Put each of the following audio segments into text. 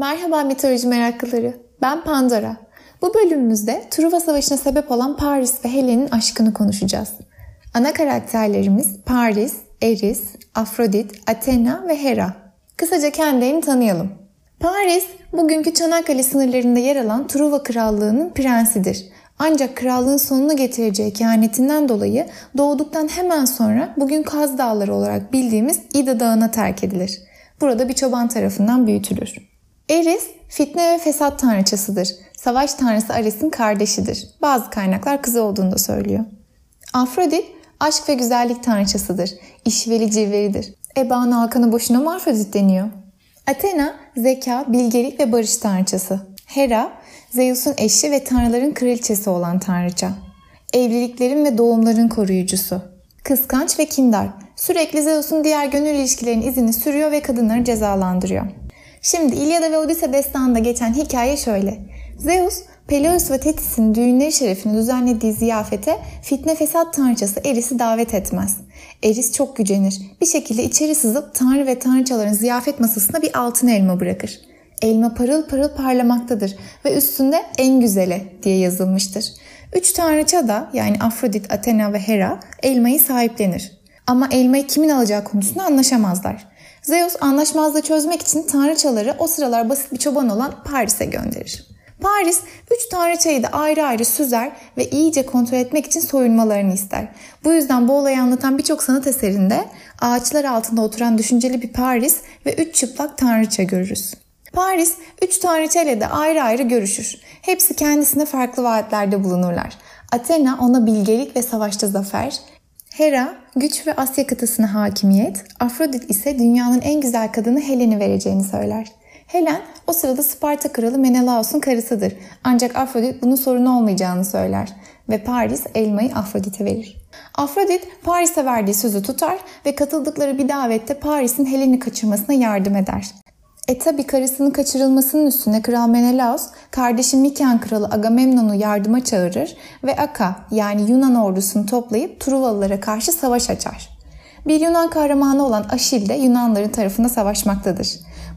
Merhaba mitoloji meraklıları. Ben Pandora. Bu bölümümüzde Truva Savaşı'na sebep olan Paris ve Helen'in aşkını konuşacağız. Ana karakterlerimiz Paris, Eris, Afrodit, Athena ve Hera. Kısaca kendilerini tanıyalım. Paris, bugünkü Çanakkale sınırlarında yer alan Truva Krallığı'nın prensidir. Ancak krallığın sonunu getireceği kehanetinden dolayı doğduktan hemen sonra bugün Kaz Dağları olarak bildiğimiz İda Dağı'na terk edilir. Burada bir çoban tarafından büyütülür. Eris, fitne ve fesat tanrıçasıdır. Savaş tanrısı Ares'in kardeşidir. Bazı kaynaklar kızı olduğunu da söylüyor. Afrodit, aşk ve güzellik tanrıçasıdır. İşveli cilvelidir. Eba'nın halkanı boşuna mı Afrodit deniyor? Athena, zeka, bilgelik ve barış tanrıçası. Hera, Zeus'un eşi ve tanrıların kraliçesi olan tanrıça. Evliliklerin ve doğumların koruyucusu. Kıskanç ve kindar. Sürekli Zeus'un diğer gönül ilişkilerinin izini sürüyor ve kadınları cezalandırıyor. Şimdi İlyada ve Odise destanında geçen hikaye şöyle. Zeus, Peleus ve Tetis'in düğünleri şerefine düzenlediği ziyafete fitne fesat tanrıçası Eris'i davet etmez. Eris çok gücenir. Bir şekilde içeri sızıp tanrı ve tanrıçaların ziyafet masasına bir altın elma bırakır. Elma parıl parıl parlamaktadır ve üstünde en güzeli diye yazılmıştır. Üç tanrıça da yani Afrodit, Athena ve Hera elmayı sahiplenir. Ama elmayı kimin alacağı konusunda anlaşamazlar. Zeus anlaşmazlığı çözmek için tanrıçaları o sıralar basit bir çoban olan Paris'e gönderir. Paris üç tanrıçayı da ayrı ayrı süzer ve iyice kontrol etmek için soyunmalarını ister. Bu yüzden bu olayı anlatan birçok sanat eserinde ağaçlar altında oturan düşünceli bir Paris ve üç çıplak tanrıça görürüz. Paris üç tanrıçayla da ayrı ayrı görüşür. Hepsi kendisine farklı vaatlerde bulunurlar. Athena ona bilgelik ve savaşta zafer, Hera güç ve Asya kıtasına hakimiyet, Afrodit ise dünyanın en güzel kadını Helen'i vereceğini söyler. Helen o sırada Sparta kralı Menelaos'un karısıdır. Ancak Afrodit bunun sorun olmayacağını söyler ve Paris elmayı Afrodit'e verir. Afrodit Paris'e verdiği sözü tutar ve katıldıkları bir davette Paris'in Helen'i kaçırmasına yardım eder. E tabi karısının kaçırılmasının üstüne Kral Menelaos kardeşi Miken kralı Agamemnon'u yardıma çağırır ve Aka yani Yunan ordusunu toplayıp Truvalılara karşı savaş açar. Bir Yunan kahramanı olan Aşil de Yunanların tarafında savaşmaktadır.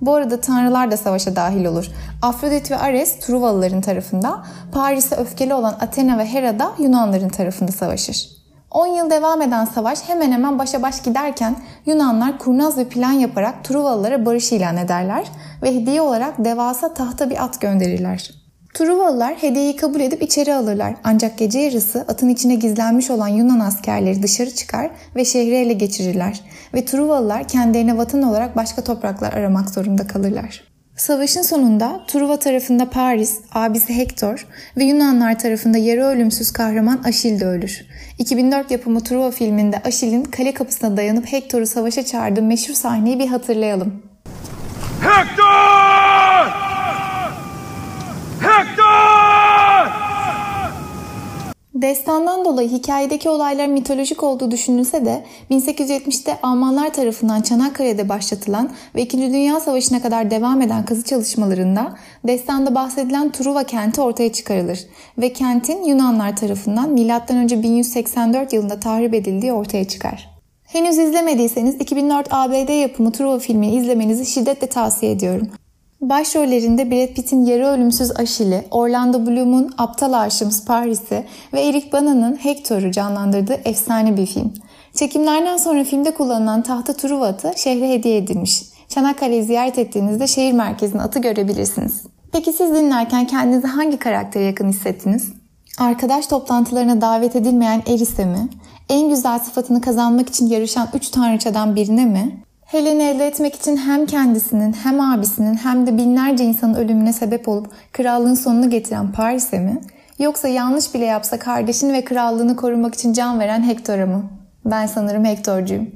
Bu arada tanrılar da savaşa dahil olur. Afrodit ve Ares Truvalıların tarafında, Paris'e öfkeli olan Athena ve Hera da Yunanların tarafında savaşır. 10 yıl devam eden savaş hemen hemen başa baş giderken Yunanlar kurnaz bir plan yaparak Truvalılara barış ilan ederler ve hediye olarak devasa tahta bir at gönderirler. Truvalılar hediyeyi kabul edip içeri alırlar ancak gece yarısı atın içine gizlenmiş olan Yunan askerleri dışarı çıkar ve şehri ele geçirirler ve Truvalılar kendilerine vatan olarak başka topraklar aramak zorunda kalırlar. Savaşın sonunda Truva tarafında Paris, abisi Hector ve Yunanlar tarafında yarı ölümsüz kahraman Aşil de ölür. 2004 yapımı Truva filminde Aşil'in kale kapısına dayanıp Hector'u savaşa çağırdığı meşhur sahneyi bir hatırlayalım. Hector! Hector! Destandan dolayı hikayedeki olaylar mitolojik olduğu düşünülse de 1870'te Almanlar tarafından Çanakkale'de başlatılan ve 2. Dünya Savaşı'na kadar devam eden kazı çalışmalarında destanda bahsedilen Truva kenti ortaya çıkarılır ve kentin Yunanlar tarafından M.Ö. 1184 yılında tahrip edildiği ortaya çıkar. Henüz izlemediyseniz 2004 ABD yapımı Truva filmini izlemenizi şiddetle tavsiye ediyorum. Başrollerinde Brad Pitt'in yarı ölümsüz Aşil'i, Orlando Bloom'un aptal aşığımız Paris'i ve Eric Bana'nın Hector'u canlandırdığı efsane bir film. Çekimlerden sonra filmde kullanılan tahta Truva atı şehre hediye edilmiş. Çanakkale'yi ziyaret ettiğinizde şehir merkezinde atı görebilirsiniz. Peki siz dinlerken kendinizi hangi karaktere yakın hissettiniz? Arkadaş toplantılarına davet edilmeyen Eris'e mi? En güzel sıfatını kazanmak için yarışan üç tanrıçadan birine mi? Helen'i elde etmek için hem kendisinin hem abisinin hem de binlerce insanın ölümüne sebep olup krallığın sonunu getiren Paris'e mi? Yoksa yanlış bile yapsa kardeşini ve krallığını korumak için can veren Hector'a mı? Ben sanırım Hector'cuyum.